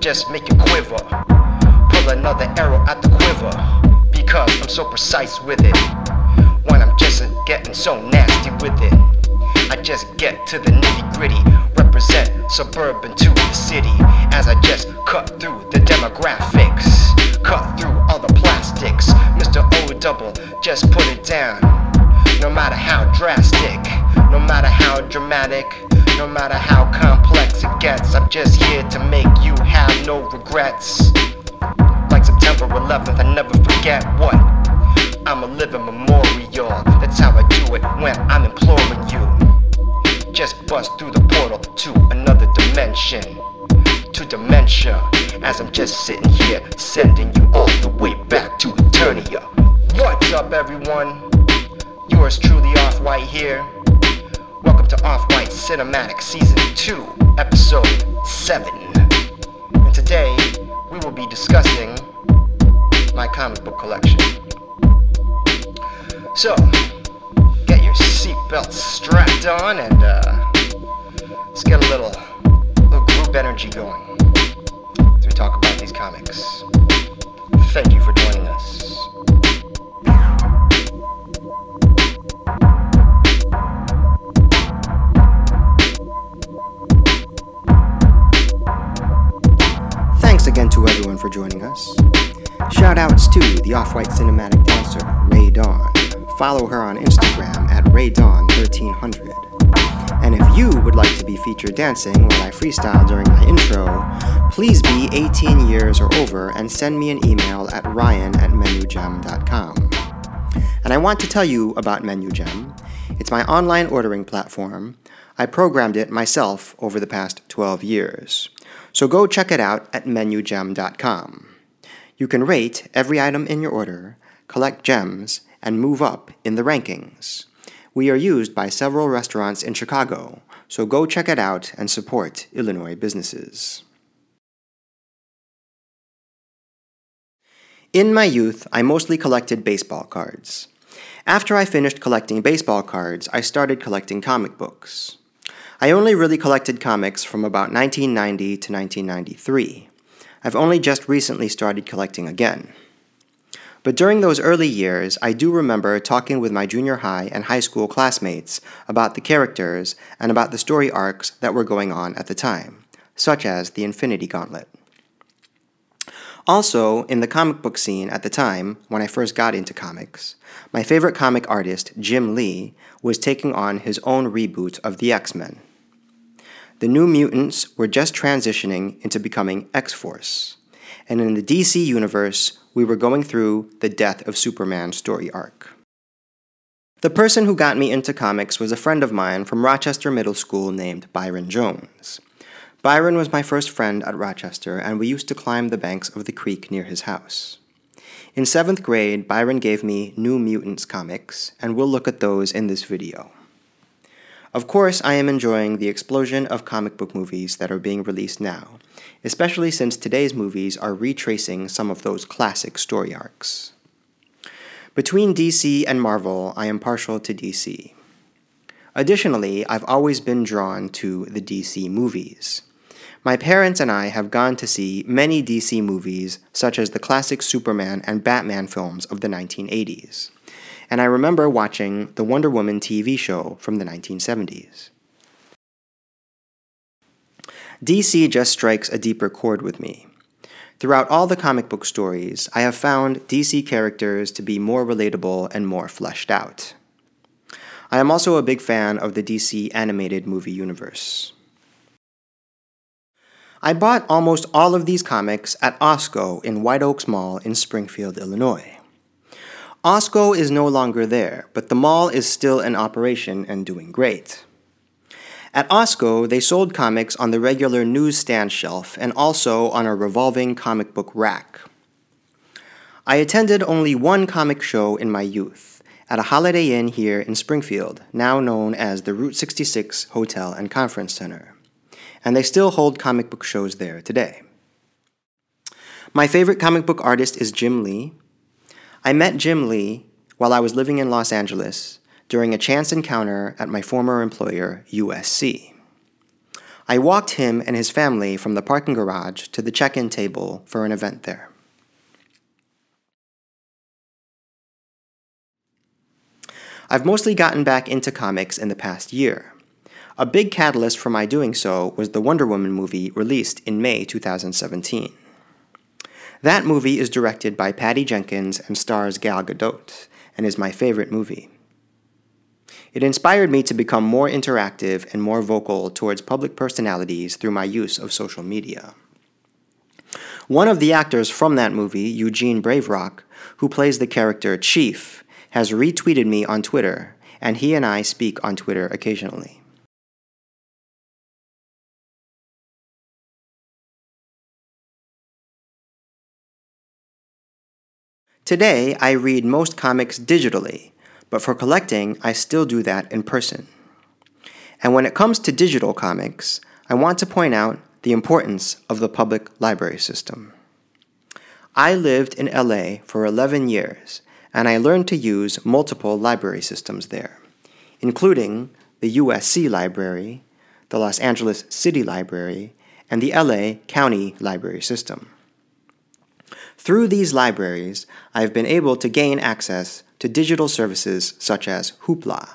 Just make you quiver. Pull another arrow out the quiver. Because I'm so precise with it. When I'm just getting so nasty with it. I just get to the nitty gritty. Represent suburban to the city. As I just cut through the demographics. Cut through all the plastics. Mr. O double just put it down. No matter how drastic, no matter how dramatic, no matter how complex it gets, I'm just here to make you have no regrets. Like September 11th, I never forget what. I'm a living memorial. That's how I do it when I'm imploring you. Just bust through the portal to another dimension. To dementia, as I'm just sitting here, sending you all the way back to Eternia. What's up, everyone? Yours truly, Off White here. To Off White Cinematic Season 2, Episode 7. And today, we will be discussing my comic book collection. So, get your seatbelts strapped on and uh, let's get a little, little group energy going as we talk about these comics. Thank you for joining us. Again to everyone for joining us. Shout outs to the Off White Cinematic dancer, Ray Dawn. Follow her on Instagram at RayDawn1300. And if you would like to be featured dancing while I freestyle during my intro, please be 18 years or over and send me an email at ryan at menugem.com. And I want to tell you about MenuGem. It's my online ordering platform. I programmed it myself over the past 12 years. So go check it out at menugem.com. You can rate every item in your order, collect gems, and move up in the rankings. We are used by several restaurants in Chicago, so go check it out and support Illinois businesses. In my youth, I mostly collected baseball cards. After I finished collecting baseball cards, I started collecting comic books. I only really collected comics from about 1990 to 1993. I've only just recently started collecting again. But during those early years, I do remember talking with my junior high and high school classmates about the characters and about the story arcs that were going on at the time, such as the Infinity Gauntlet. Also, in the comic book scene at the time, when I first got into comics, my favorite comic artist, Jim Lee, was taking on his own reboot of the X Men. The New Mutants were just transitioning into becoming X Force, and in the DC universe, we were going through the Death of Superman story arc. The person who got me into comics was a friend of mine from Rochester Middle School named Byron Jones. Byron was my first friend at Rochester, and we used to climb the banks of the creek near his house. In seventh grade, Byron gave me New Mutants comics, and we'll look at those in this video. Of course, I am enjoying the explosion of comic book movies that are being released now, especially since today's movies are retracing some of those classic story arcs. Between DC and Marvel, I am partial to DC. Additionally, I've always been drawn to the DC movies. My parents and I have gone to see many DC movies, such as the classic Superman and Batman films of the 1980s. And I remember watching the Wonder Woman TV show from the 1970s. DC just strikes a deeper chord with me. Throughout all the comic book stories, I have found DC characters to be more relatable and more fleshed out. I am also a big fan of the DC animated movie universe. I bought almost all of these comics at Osco in White Oaks Mall in Springfield, Illinois. Osco is no longer there, but the mall is still in operation and doing great. At Osco, they sold comics on the regular newsstand shelf and also on a revolving comic book rack. I attended only one comic show in my youth at a Holiday Inn here in Springfield, now known as the Route 66 Hotel and Conference Center. And they still hold comic book shows there today. My favorite comic book artist is Jim Lee. I met Jim Lee while I was living in Los Angeles during a chance encounter at my former employer, USC. I walked him and his family from the parking garage to the check in table for an event there. I've mostly gotten back into comics in the past year. A big catalyst for my doing so was the Wonder Woman movie released in May 2017. That movie is directed by Patty Jenkins and stars Gal Gadot, and is my favorite movie. It inspired me to become more interactive and more vocal towards public personalities through my use of social media. One of the actors from that movie, Eugene Brave Rock, who plays the character Chief, has retweeted me on Twitter, and he and I speak on Twitter occasionally. Today, I read most comics digitally, but for collecting, I still do that in person. And when it comes to digital comics, I want to point out the importance of the public library system. I lived in LA for 11 years and I learned to use multiple library systems there, including the USC Library, the Los Angeles City Library, and the LA County Library System. Through these libraries, I have been able to gain access to digital services such as Hoopla.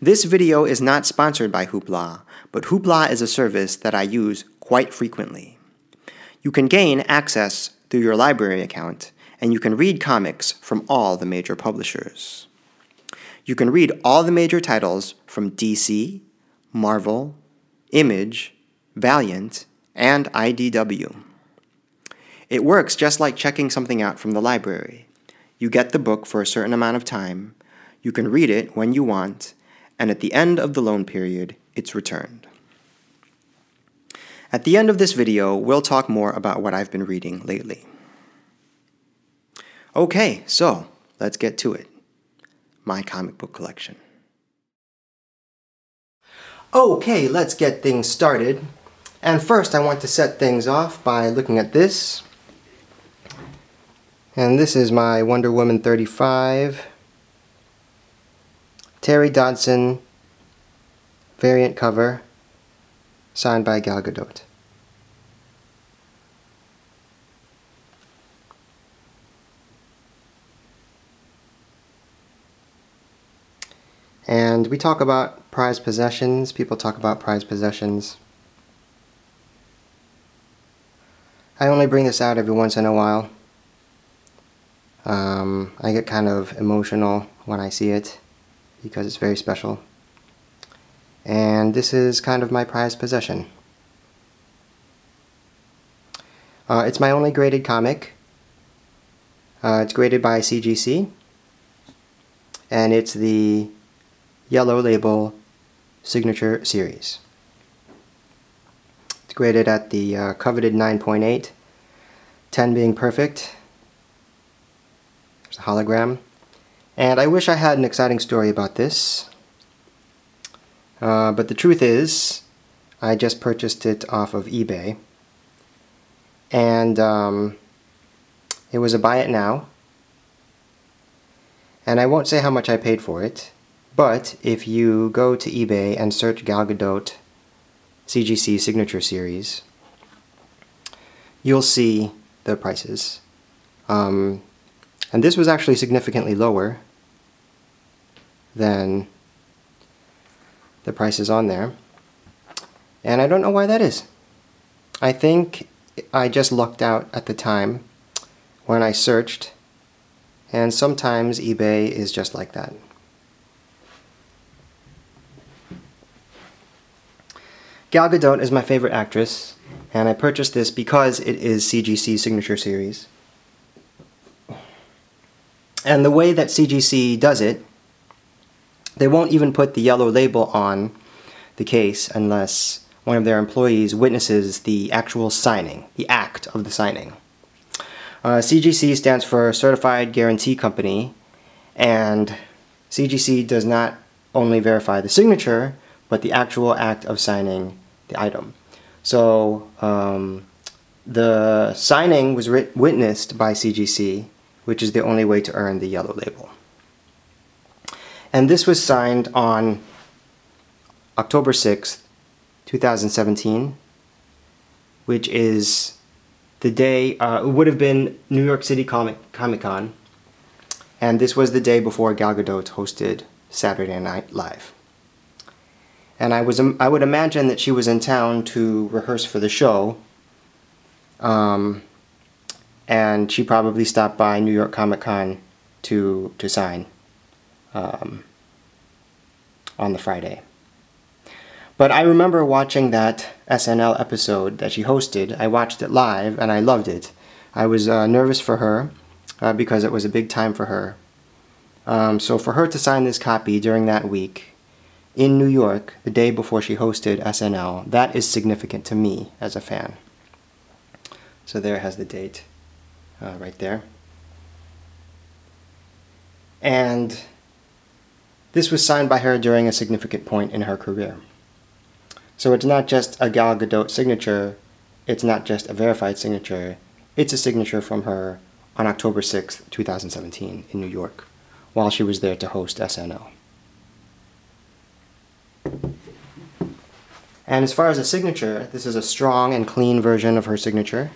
This video is not sponsored by Hoopla, but Hoopla is a service that I use quite frequently. You can gain access through your library account and you can read comics from all the major publishers. You can read all the major titles from DC, Marvel, Image, Valiant, and IDW. It works just like checking something out from the library. You get the book for a certain amount of time, you can read it when you want, and at the end of the loan period, it's returned. At the end of this video, we'll talk more about what I've been reading lately. Okay, so let's get to it. My comic book collection. Okay, let's get things started. And first, I want to set things off by looking at this. And this is my Wonder Woman 35 Terry Dodson variant cover signed by Gal Gadot. And we talk about prized possessions. People talk about prized possessions. I only bring this out every once in a while. Um, I get kind of emotional when I see it because it's very special. And this is kind of my prized possession. Uh, it's my only graded comic. Uh, it's graded by CGC. And it's the Yellow Label Signature Series. It's graded at the uh, coveted 9.8, 10 being perfect. There's a hologram. And I wish I had an exciting story about this. Uh, but the truth is, I just purchased it off of eBay. And um, it was a buy it now. And I won't say how much I paid for it. But if you go to eBay and search Gal Gadot CGC Signature Series, you'll see the prices. Um, and this was actually significantly lower than the prices on there. And I don't know why that is. I think I just lucked out at the time when I searched, and sometimes eBay is just like that. Gal Gadot is my favorite actress, and I purchased this because it is CGC Signature Series. And the way that CGC does it, they won't even put the yellow label on the case unless one of their employees witnesses the actual signing, the act of the signing. Uh, CGC stands for Certified Guaranty Company, and CGC does not only verify the signature, but the actual act of signing the item. So um, the signing was writ- witnessed by CGC, which is the only way to earn the yellow label. And this was signed on October 6th, 2017, which is the day, uh, it would have been New York City Comic Con, and this was the day before Gal Gadot hosted Saturday Night Live. And I was, I would imagine that she was in town to rehearse for the show, um, and she probably stopped by New York Comic Con to to sign um, on the Friday. But I remember watching that SNL episode that she hosted. I watched it live and I loved it. I was uh, nervous for her uh, because it was a big time for her. Um, so for her to sign this copy during that week in New York, the day before she hosted SNL, that is significant to me as a fan. So there has the date uh, right there. And this was signed by her during a significant point in her career. So it's not just a Gal Gadot signature, it's not just a verified signature, it's a signature from her on October 6th, 2017, in New York, while she was there to host SNL. And as far as a signature, this is a strong and clean version of her signature.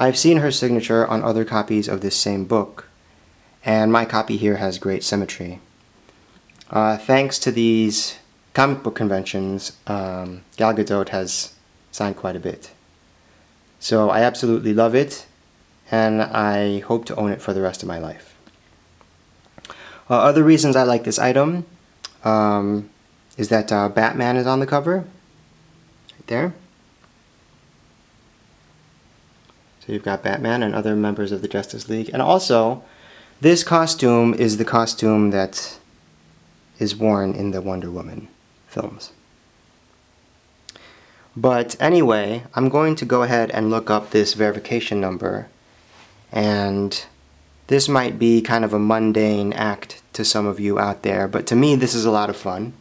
I've seen her signature on other copies of this same book, and my copy here has great symmetry. Uh, thanks to these comic book conventions, um, Gal Gadot has signed quite a bit. So I absolutely love it, and I hope to own it for the rest of my life. Uh, other reasons I like this item um, is that uh, Batman is on the cover, right there. You've got Batman and other members of the Justice League, and also this costume is the costume that is worn in the Wonder Woman films. But anyway, I'm going to go ahead and look up this verification number. And this might be kind of a mundane act to some of you out there, but to me, this is a lot of fun.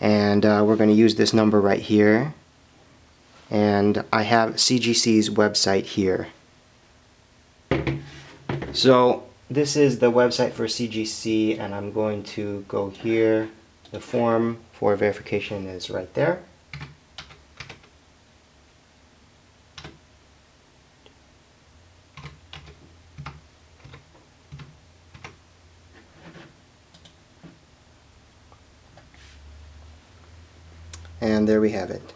And uh, we're going to use this number right here. And I have CGC's website here. So this is the website for CGC, and I'm going to go here. The form for verification is right there. And there we have it.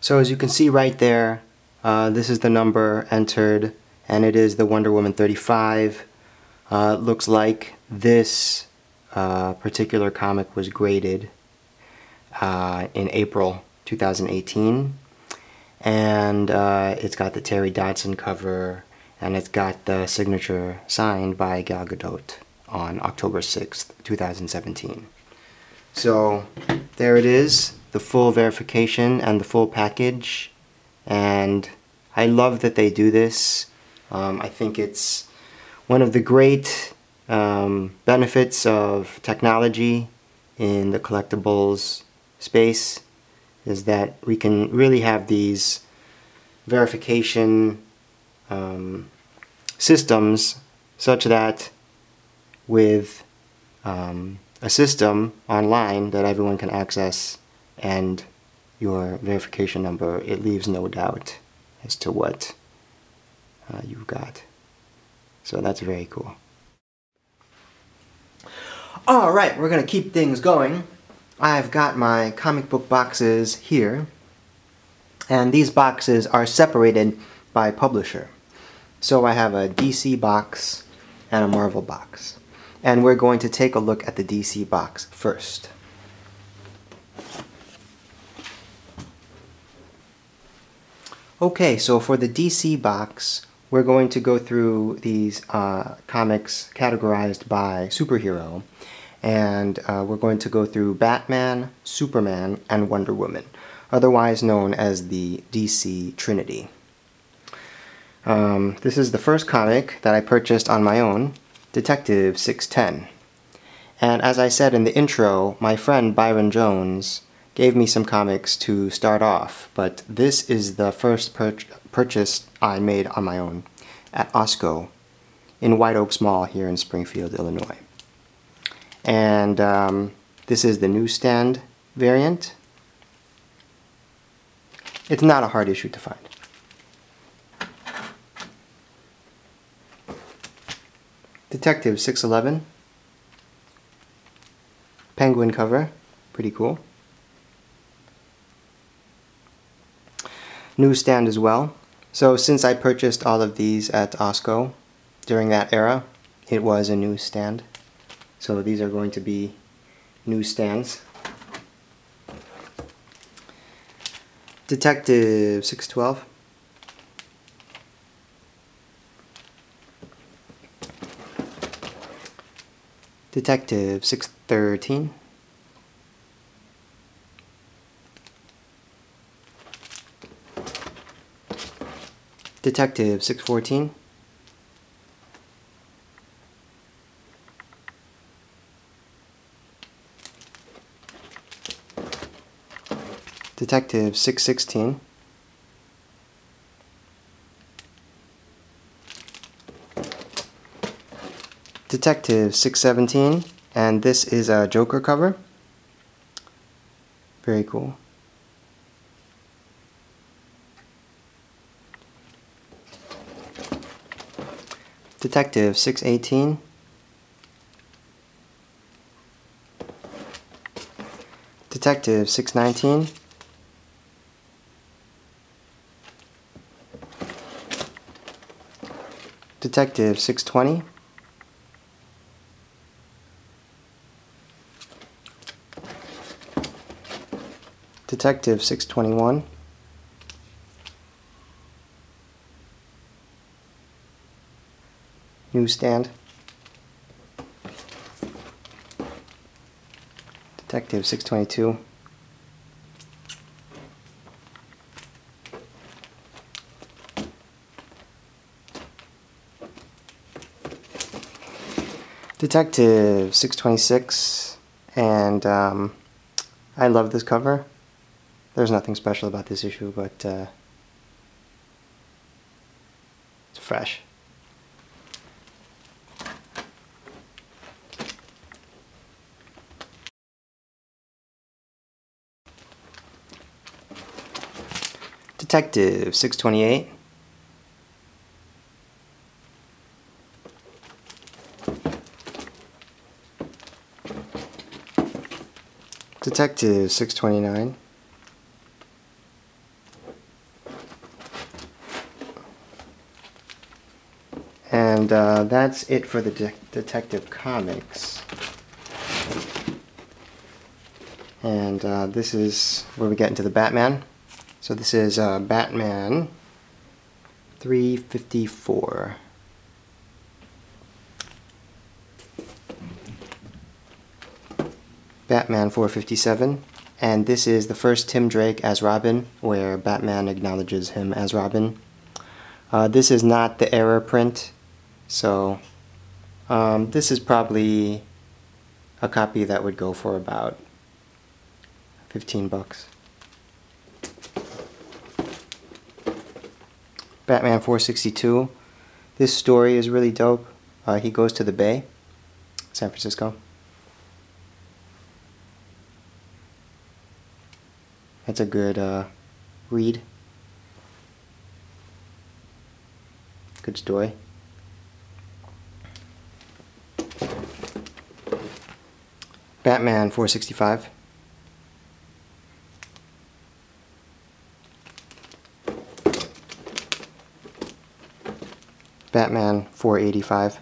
So as you can see right there, uh, this is the number entered, and it is the Wonder Woman 35. Uh, looks like this uh, particular comic was graded uh, in April 2018. And uh, it's got the Terry Dodson cover, and it's got the signature signed by Gal Gadot on October 6th, 2017. So there it is, the full verification and the full package. And I love that they do this. Um, I think it's one of the great um, benefits of technology in the collectibles space is that we can really have these verification um, systems such that with um, a system online that everyone can access and your verification number, it leaves no doubt as to what uh, you've got. So that's very cool. All right, we're going to keep things going. I've got my comic book boxes here, and these boxes are separated by publisher. So I have a DC box and a Marvel box. And we're going to take a look at the DC box first. Okay, so for the DC box, we're going to go through these uh, comics categorized by superhero, and uh, we're going to go through Batman, Superman, and Wonder Woman, otherwise known as the DC Trinity. Um, this is the first comic that I purchased on my own, Detective 610. And as I said in the intro, my friend Byron Jones gave me some comics to start off, but this is the first pur- purchase I made on my own at Osco in White Oaks Mall here in Springfield, Illinois. And um, this is the newsstand variant. It's not a hard issue to find. Detective 611. Penguin cover. Pretty cool. Newsstand as well. So since I purchased all of these at Osco during that era, it was a newsstand. So these are going to be newsstands. Detective 612. Detective 613. Detective 614. Detective 616. Detective 617, and this is a Joker cover. Very cool. Detective 618. Detective 619. Detective 620. Detective 621. Newsstand. Detective 622. Detective 626, and um, I love this cover. There's nothing special about this issue, but uh, it's fresh. Detective 628. Detective 629. And uh, that's it for the de Detective Comics. And uh, this is where we get into the Batman. So this is uh, Batman 354. Batman 457. And this is the first Tim Drake as Robin, where Batman acknowledges him as Robin. Uh, this is not the error print, so um, this is probably a copy that would go for about 15 bucks. Batman 462. This story is really dope. Uh, he goes to the Bay, San Francisco. That's a good uh, read. Good story. Batman 465. Batman 485.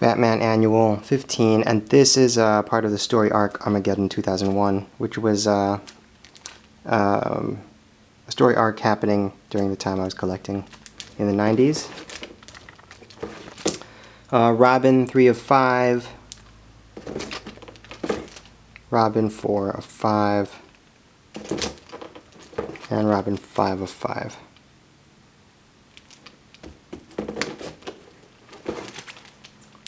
Batman Annual 15, and this is uh, part of the story arc Armageddon 2001, which was uh, um, a story arc happening during the time I was collecting in the 90s. Uh, Robin 3 of 5. Robin 4 of 5. And Robin 5 of 5.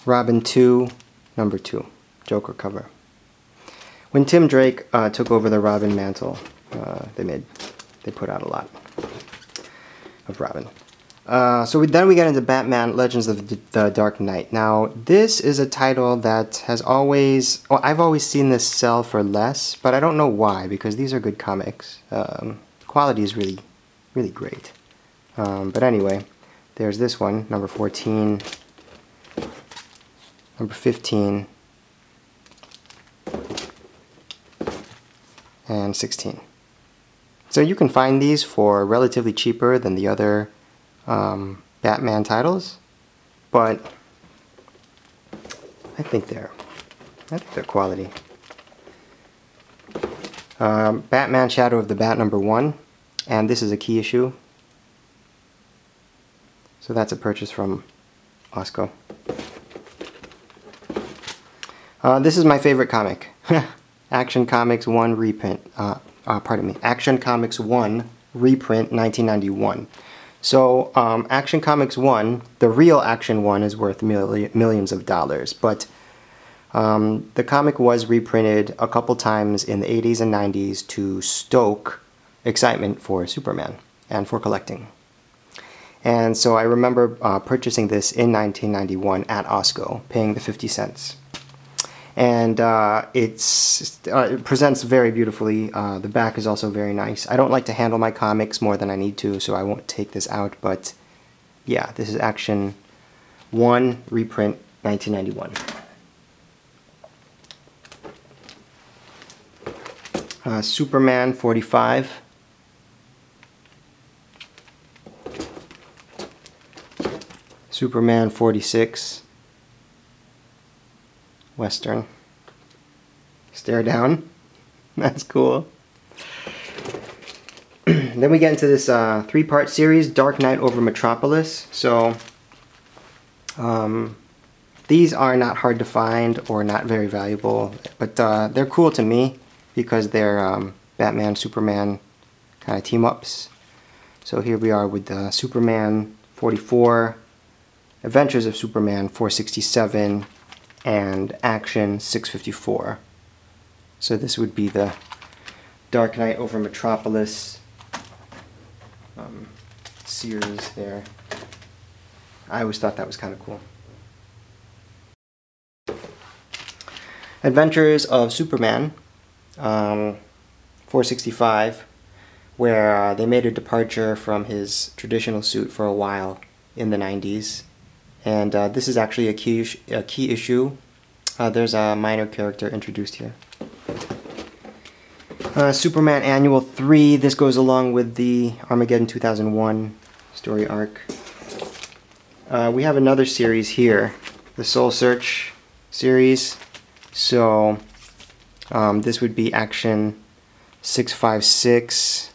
Robin 2, number 2, Joker cover. When Tim Drake uh, took over the Robin mantle, uh, they made, they put out a lot of Robin. Uh, so we, then we get into Batman Legends of the, Dark Knight. Now, this is a title that has always, well, I've always seen this sell for less, but I don't know why, because these are good comics. Um, quality is really, really great. Um, but anyway, there's this one, number 14 number 15, and 16. So you can find these for relatively cheaper than the other um, Batman titles, but I think they're I think they're quality. Um, Batman Shadow of the Bat number one, and this is a key issue. So that's a purchase from Osco. Uh, this is my favorite comic. Action Comics 1 reprint. Uh, uh, pardon me. Action Comics 1 reprint 1991. So, um, Action Comics 1, the real Action 1 is worth milli millions of dollars, but um, the comic was reprinted a couple times in the 80s and 90s to stoke excitement for Superman and for collecting. And so I remember uh, purchasing this in 1991 at Osco, paying the 50 cents and uh, uh, it presents very beautifully. Uh, the back is also very nice. I don't like to handle my comics more than I need to, so I won't take this out. But yeah, this is Action One reprint, 1991. Uh, Superman 45. Superman 46. Western. Stare down. That's cool. then we get into this uh, three-part series, Dark Knight over Metropolis. So, um, these are not hard to find or not very valuable, but uh, they're cool to me because they're um, Batman, Superman kind of team-ups. So here we are with uh, Superman 44, Adventures of Superman 467, and Action 654. So this would be the Dark Knight over Metropolis um, series there. I always thought that was kind of cool. Adventures of Superman, um, 465, where uh, they made a departure from his traditional suit for a while in the 90s and uh, this is actually a key, a key issue. Uh, there's a minor character introduced here. Uh, Superman Annual 3, this goes along with the Armageddon 2001 story arc. Uh, we have another series here, the Soul Search series. So um, this would be Action 656,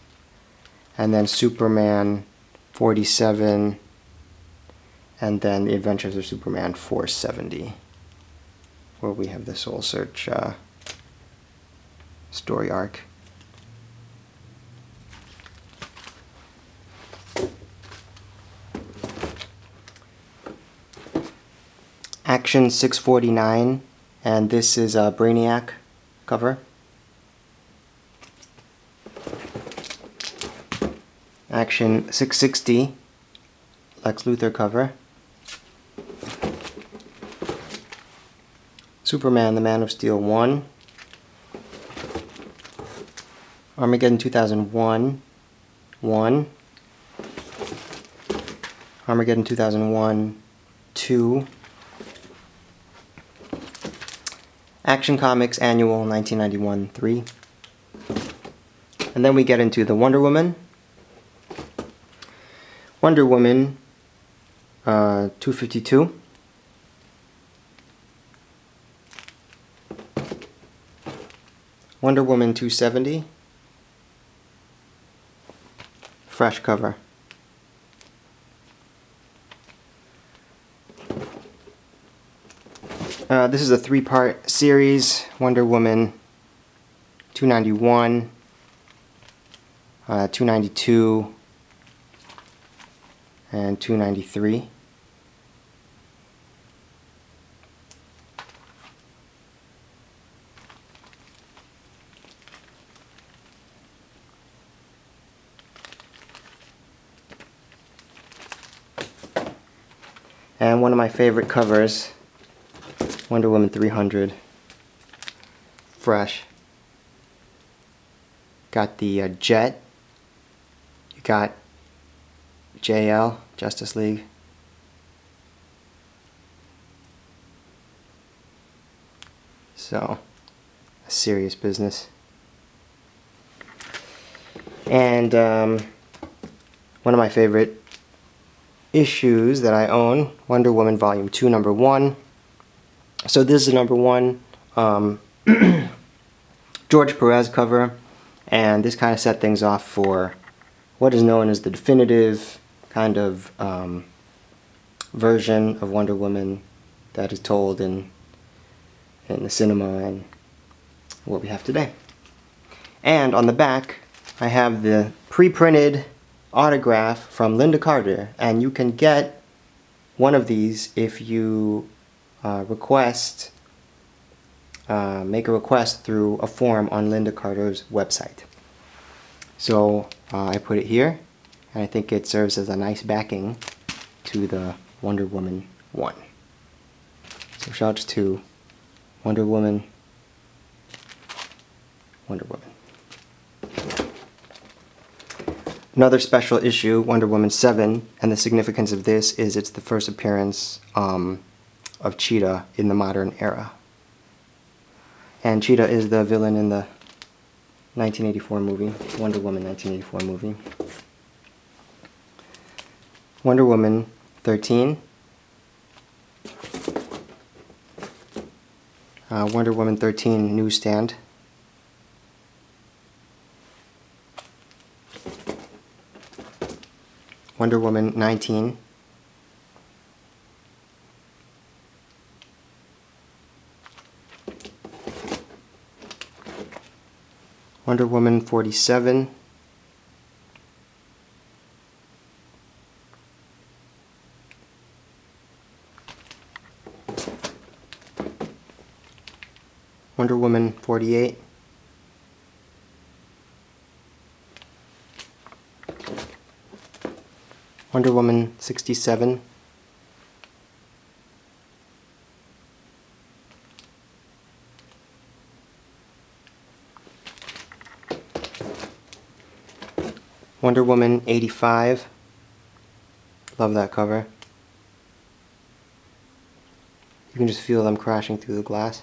and then Superman 47, and then The Adventures of Superman 470, where we have the Soul Search uh, story arc. Action 649, and this is a Brainiac cover. Action 660, Lex Luthor cover. Superman, the Man of Steel 1. Armageddon 2001, 1. Armageddon 2001, 2. Action Comics Annual 1991, 3. And then we get into the Wonder Woman. Wonder Woman uh, 252. Wonder Woman 270. Fresh cover. Uh, this is a three part series Wonder Woman 291, uh, 292, and 293. And one of my favorite covers, Wonder Woman 300, fresh. Got the uh, Jet. You got JL, Justice League. So, a serious business. And um, one of my favorite issues that I own Wonder Woman Volume 2, number 1. So, this is number 1. Um, George Perez cover, and this kind of set things off for what is known as the definitive kind of um, version of Wonder Woman that is told in in the cinema and what we have today. And on the back, I have the pre-printed autograph from Lynda Carter, and you can get one of these if you uh, request, uh, make a request through a form on Lynda Carter's website. So uh, I put it here, and I think it serves as a nice backing to the Wonder Woman 1. So shouts to Wonder Woman, Wonder Woman. Another special issue, Wonder Woman 7, and the significance of this is it's the first appearance um, of Cheetah in the modern era. And Cheetah is the villain in the 1984 movie, Wonder Woman 1984 movie. Wonder Woman 13. Uh, Wonder Woman 13 newsstand. Wonder Woman 19. Wonder Woman 47. Wonder Woman 48. Wonder Woman 67. Wonder Woman 85. Love that cover. You can just feel them crashing through the glass.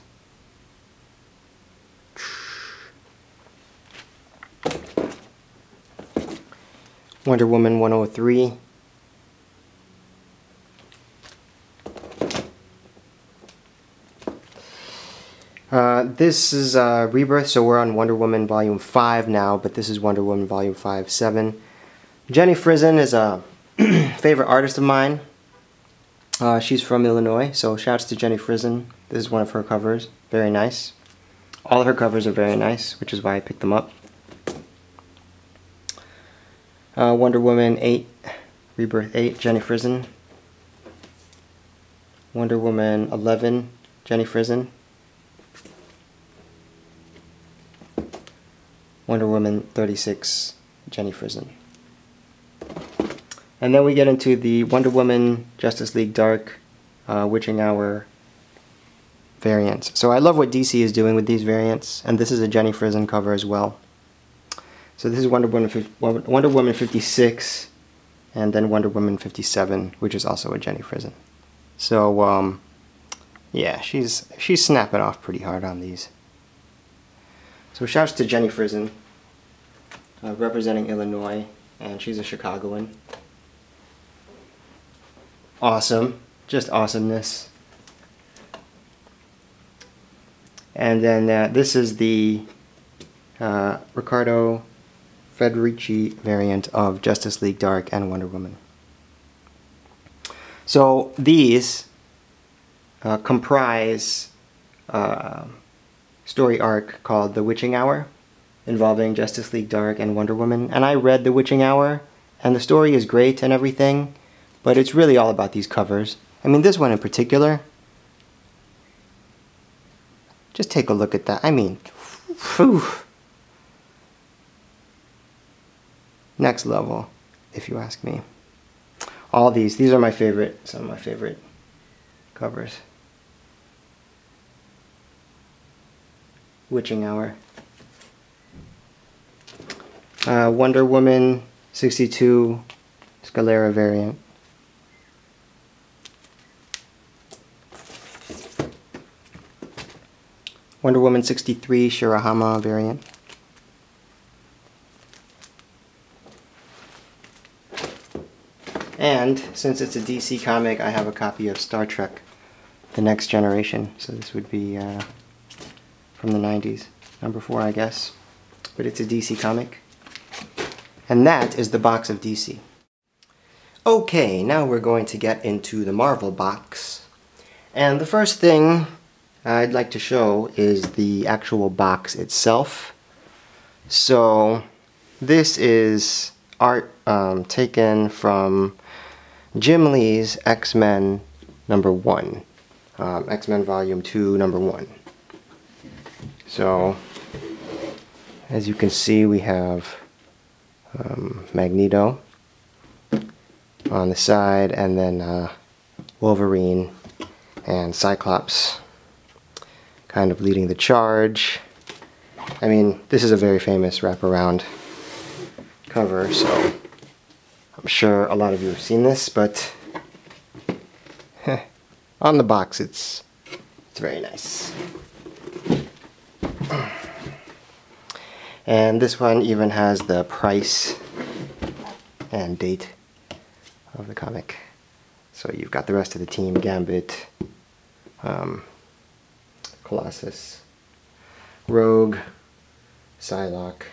Wonder Woman 103. Uh, this is uh, Rebirth, so we're on Wonder Woman Volume 5 now, but this is Wonder Woman Volume 5 7. Jenny Frison is a favorite artist of mine. Uh, she's from Illinois, so shouts to Jenny Frison. This is one of her covers. Very nice. All of her covers are very nice, which is why I picked them up. Uh, Wonder Woman 8, Rebirth 8, Jenny Frison. Wonder Woman 11, Jenny Frison. Wonder Woman 36, Jenny Frison. And then we get into the Wonder Woman Justice League Dark uh, Witching Hour variants. So I love what DC is doing with these variants, and this is a Jenny Frison cover as well. So this is Wonder Woman, Wonder Woman 56, and then Wonder Woman 57, which is also a Jenny Frison. So um, yeah, she's she's snapping off pretty hard on these. So shouts to Jenny Frison, uh, representing Illinois, and she's a Chicagoan. Awesome, just awesomeness. And then uh, this is the uh, Riccardo Federici variant of Justice League Dark and Wonder Woman. So these uh, comprise uh, story arc called The Witching Hour, involving Justice League Dark and Wonder Woman. And I read The Witching Hour, and the story is great and everything, but it's really all about these covers. I mean, this one in particular. Just take a look at that. I mean. Next level, if you ask me. All these, these are my favorite, some of my favorite covers. Witching Hour. Uh, Wonder Woman 62 Scalera variant. Wonder Woman 63 Shirahama variant. And since it's a DC comic, I have a copy of Star Trek The Next Generation. So this would be uh, from the 90s. Number four, I guess. But it's a DC comic. And that is the box of DC. Okay, now we're going to get into the Marvel box. And the first thing I'd like to show is the actual box itself. So this is art um, taken from Jim Lee's X-Men number one. Um, X-Men volume 2 number 1. So, as you can see, we have um, Magneto on the side, and then uh, Wolverine and Cyclops kind of leading the charge. I mean, this is a very famous wraparound cover, so I'm sure a lot of you have seen this, but on the box it's it's very nice. And this one even has the price and date of the comic. So you've got the rest of the team, Gambit, um, Colossus, Rogue, Psylocke,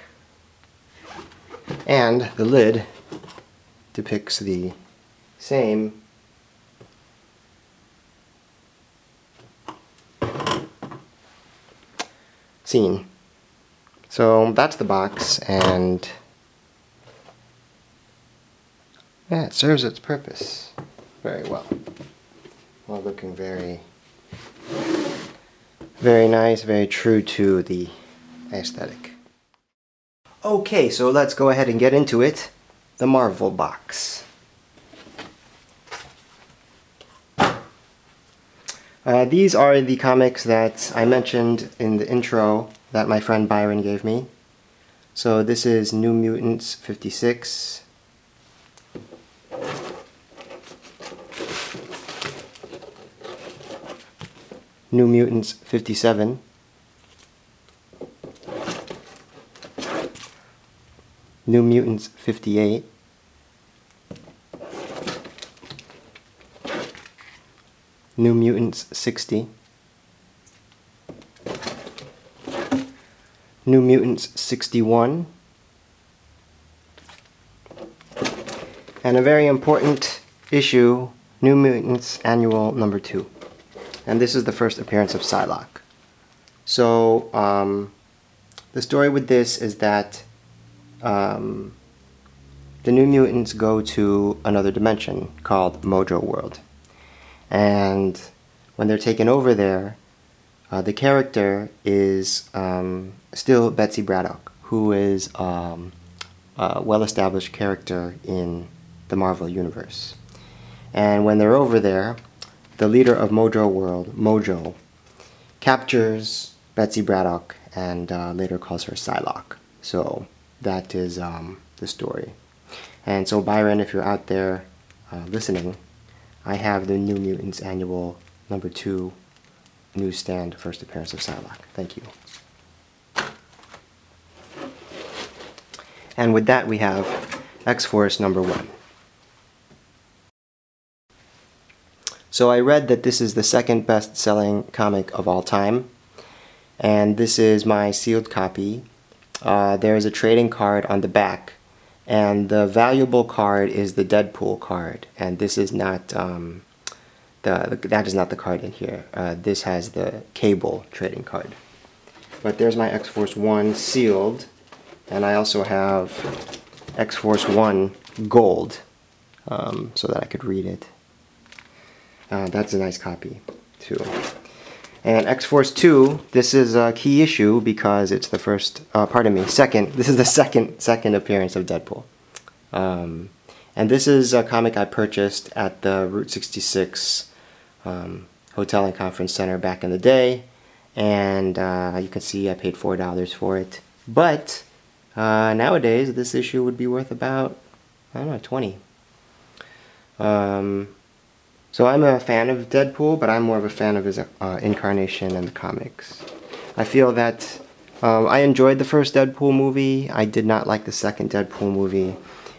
and the lid depicts the same scene. So that's the box, and yeah, it serves its purpose very well. While looking very, very nice, very true to the aesthetic. Okay, so let's go ahead and get into it. The Marvel box. Uh, these are the comics that I mentioned in the intro that my friend Byron gave me. So this is New Mutants 56. New Mutants 57. New Mutants 58. New Mutants 60. New Mutants 61. And a very important issue, New Mutants Annual number 2. And this is the first appearance of Psylocke. So, um, the story with this is that um, the New Mutants go to another dimension called Mojo World. And when they're taken over there, uh, the character is um, still Betsy Braddock, who is um, a well established character in the Marvel Universe. And when they're over there, the leader of Mojo World, Mojo, captures Betsy Braddock and uh, later calls her Psylocke. So that is um, the story. And so, Byron, if you're out there uh, listening, I have the New Mutants Annual number two newsstand first appearance of Psylocke. Thank you. And with that, we have X Force number one. So I read that this is the second best selling comic of all time. And this is my sealed copy. Uh, there is a trading card on the back. And the valuable card is the Deadpool card. And this is not, um, the, that is not the card in here. Uh, this has the Cable trading card. But there's my X Force 1 sealed. And I also have X Force 1 gold um, so that I could read it. Uh, that's a nice copy, too. And X Force 2, this is a key issue because it's the first, uh, pardon me, second, this is the second, second appearance of Deadpool. Um, and this is a comic I purchased at the Route 66 um, Hotel and Conference Center back in the day. And uh, you can see I paid $4 for it. But uh, nowadays, this issue would be worth about, I don't know, 20 um, So I'm a fan of Deadpool, but I'm more of a fan of his uh, incarnation in the comics. I feel that um, I enjoyed the first Deadpool movie. I did not like the second Deadpool movie.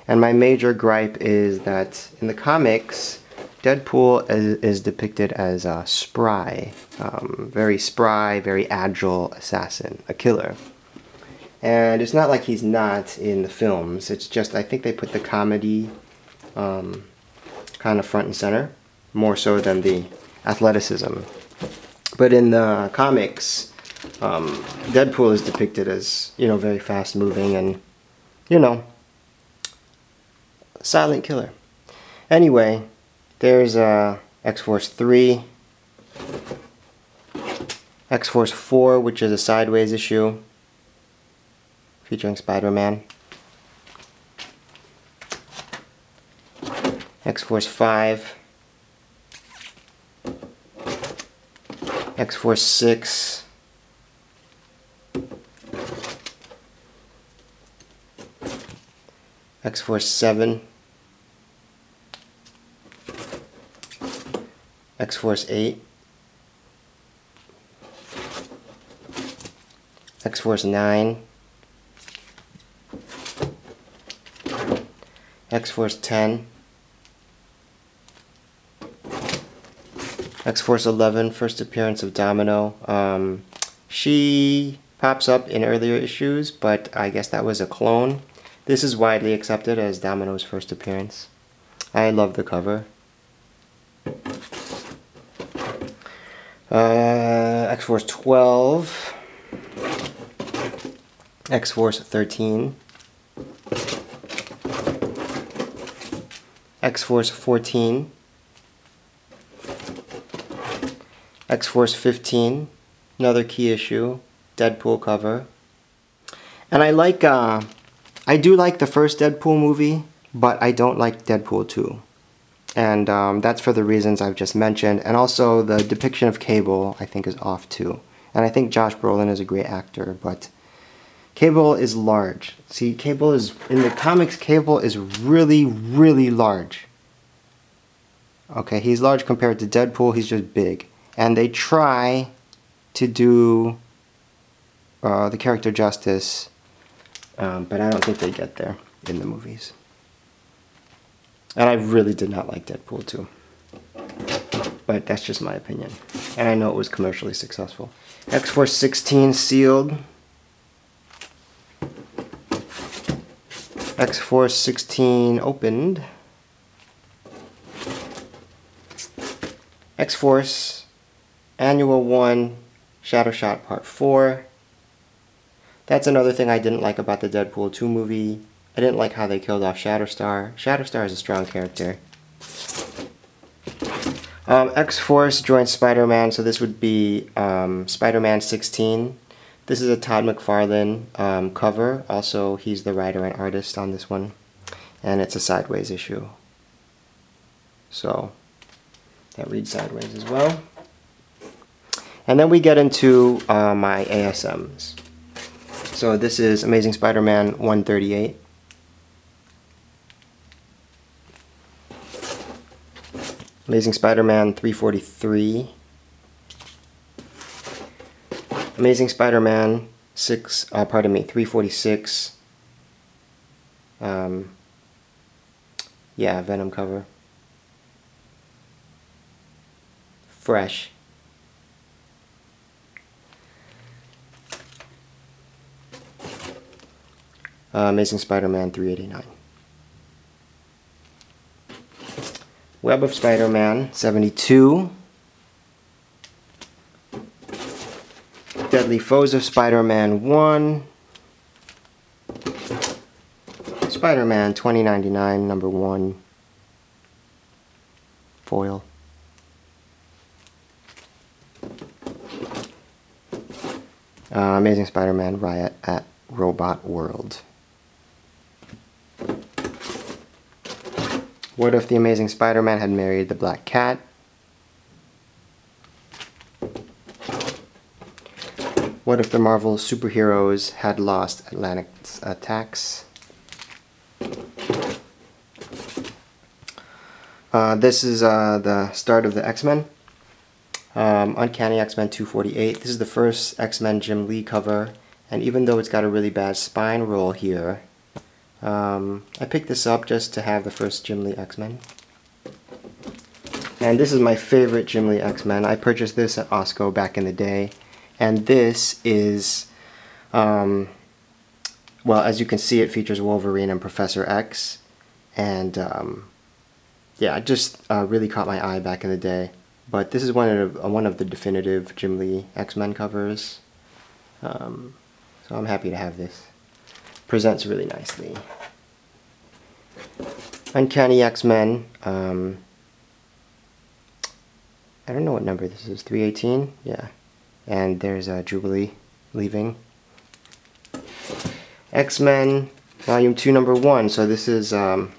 And my major gripe is that in the comics, Deadpool is, is depicted as a spry, um, very spry, very agile assassin, a killer. And it's not like he's not in the films. It's just I think they put the comedy um, kind of front and center, more so than the athleticism. But in the comics, um, Deadpool is depicted as you know very fast moving and you know silent killer. Anyway, there's uh, X Force three. X Force 4, which is a sideways issue featuring Spider-Man. X-Force 5. X-Force 6. X-Force 7. X-Force 8. X-Force 9. X-Force 10, X-Force 11, first appearance of Domino. Um, she pops up in earlier issues, but I guess that was a clone. This is widely accepted as Domino's first appearance. I love the cover. Uh, X-Force 12, X-Force 13, X-Force 14, X-Force 15, another key issue, Deadpool cover. And I like, uh, I do like the first Deadpool movie, but I don't like Deadpool 2. And um, that's for the reasons I've just mentioned. And also the depiction of Cable, I think, is off too. And I think Josh Brolin is a great actor, but Cable is large. See, Cable is, in the comics, Cable is really, really large. Okay, he's large compared to Deadpool, he's just big. And they try to do uh, the character justice, um, but I don't think they get there in the movies. And I really did not like Deadpool 2. But that's just my opinion. And I know it was commercially successful. X Force 16 sealed. X Force 16 opened. X Force Annual 1 Shattershot Part 4. That's another thing I didn't like about the Deadpool 2 movie. I didn't like how they killed off Shatterstar. Shatterstar is a strong character. Um, X Force joins Spider Man, so this would be um, Spider Man 16. This is a Todd McFarlane um, cover. Also, he's the writer and artist on this one. And it's a sideways issue. So, that reads sideways as well. And then we get into uh, my ASMs. So this is Amazing Spider-Man 138. Amazing Spider-Man 343. Amazing Spider-Man 6, uh, pardon me, 346. Um, yeah, Venom cover. Fresh. Uh, Amazing Spider-Man 389. Web of Spider-Man 72. Deadly Foes of Spider-Man 1. Spider-Man 2099 number 1. Foil. Uh, Amazing Spider-Man Riot at Robot World. What if the Amazing Spider-Man had married the Black Cat? What if the Marvel superheroes had lost Atlantis attacks? Uh, this is uh, the start of the X-Men. Um, Uncanny X-Men 248. This is the first X-Men Jim Lee cover, and even though it's got a really bad spine roll here, um, I picked this up just to have the first Jim Lee X-Men. And this is my favorite Jim Lee X-Men. I purchased this at Osco back in the day. And this is, um, well, as you can see, it features Wolverine and Professor X. And um, yeah, it just uh, really caught my eye back in the day. But this is one of, uh, one of the definitive Jim Lee X-Men covers. Um, so I'm happy to have this presents really nicely. Uncanny X-Men. Um, I don't know what number this is. 318? Yeah. And there's uh, Jubilee leaving. X-Men Volume 2, Number 1. So this is um,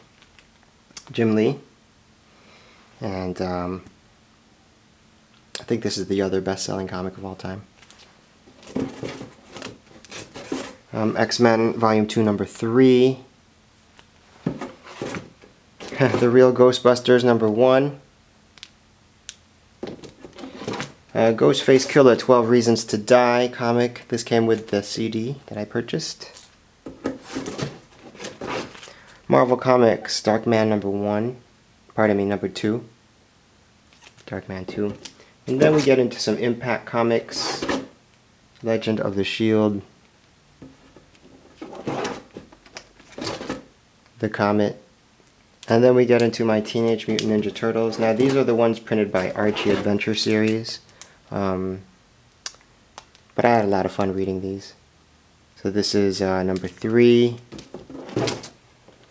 Jim Lee. And um, I think this is the other best-selling comic of all time. Um, X-Men Volume 2, Number 3. the Real Ghostbusters Number 1. Uh, Ghostface Killah 12 Reasons to Die comic. This came with the CD that I purchased. Marvel Comics Darkman number 1. Pardon me, number 2. Darkman 2. And then we get into some Impact Comics. Legend of the Shield. the Comet. And then we get into my Teenage Mutant Ninja Turtles. Now these are the ones printed by Archie Adventure Series. Um, but I had a lot of fun reading these. So this is uh, number three,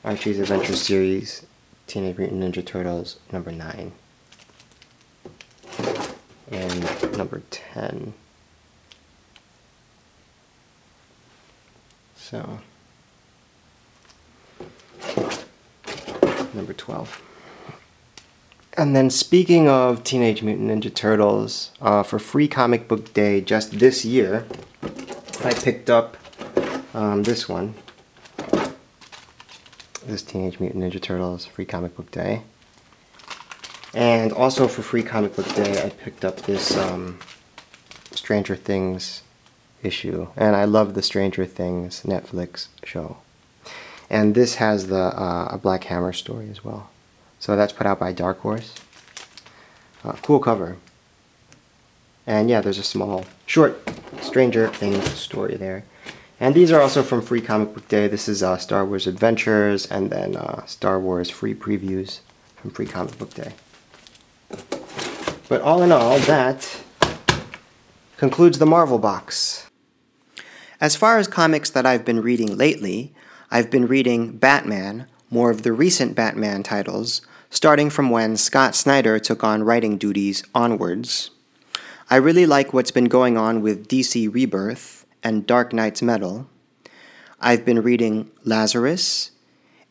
Archie's Adventure Series, Teenage Mutant Ninja Turtles, number nine. And number 10. So... number 12. And then speaking of Teenage Mutant Ninja Turtles, uh, for Free Comic Book Day just this year, I picked up um, this one. This Teenage Mutant Ninja Turtles Free Comic Book Day. And also for Free Comic Book Day, I picked up this um, Stranger Things issue. And I love the Stranger Things Netflix show. And this has the uh, Black Hammer story as well. So that's put out by Dark Horse. Uh, cool cover. And yeah, there's a small, short Stranger Things story there. And these are also from Free Comic Book Day. This is uh, Star Wars Adventures and then uh, Star Wars free previews from Free Comic Book Day. But all in all, that concludes the Marvel box. As far as comics that I've been reading lately, I've been reading Batman, more of the recent Batman titles, starting from when Scott Snyder took on writing duties onwards. I really like what's been going on with DC Rebirth and Dark Nights Metal. I've been reading Lazarus,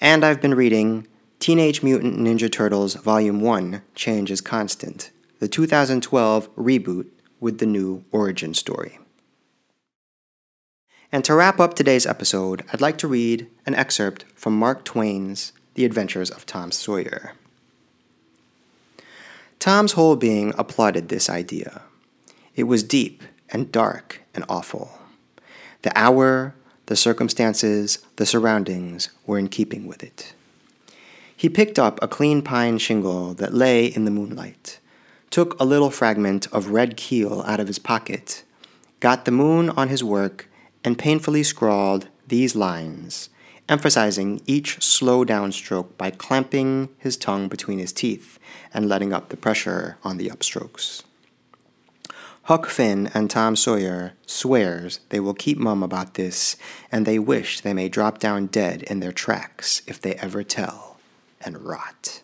and I've been reading Teenage Mutant Ninja Turtles Volume 1 Change is Constant, the 2012 reboot with the new origin story. And to wrap up today's episode, I'd like to read an excerpt from Mark Twain's The Adventures of Tom Sawyer. Tom's whole being applauded this idea. It was deep and dark and awful. The hour, the circumstances, the surroundings were in keeping with it. He picked up a clean pine shingle that lay in the moonlight, took a little fragment of red keel out of his pocket, got the moon on his work, and painfully scrawled these lines, emphasizing each slow downstroke by clamping his tongue between his teeth and letting up the pressure on the upstrokes. Huck Finn and Tom Sawyer swears they will keep mum about this, and they wish they may drop down dead in their tracks if they ever tell and rot.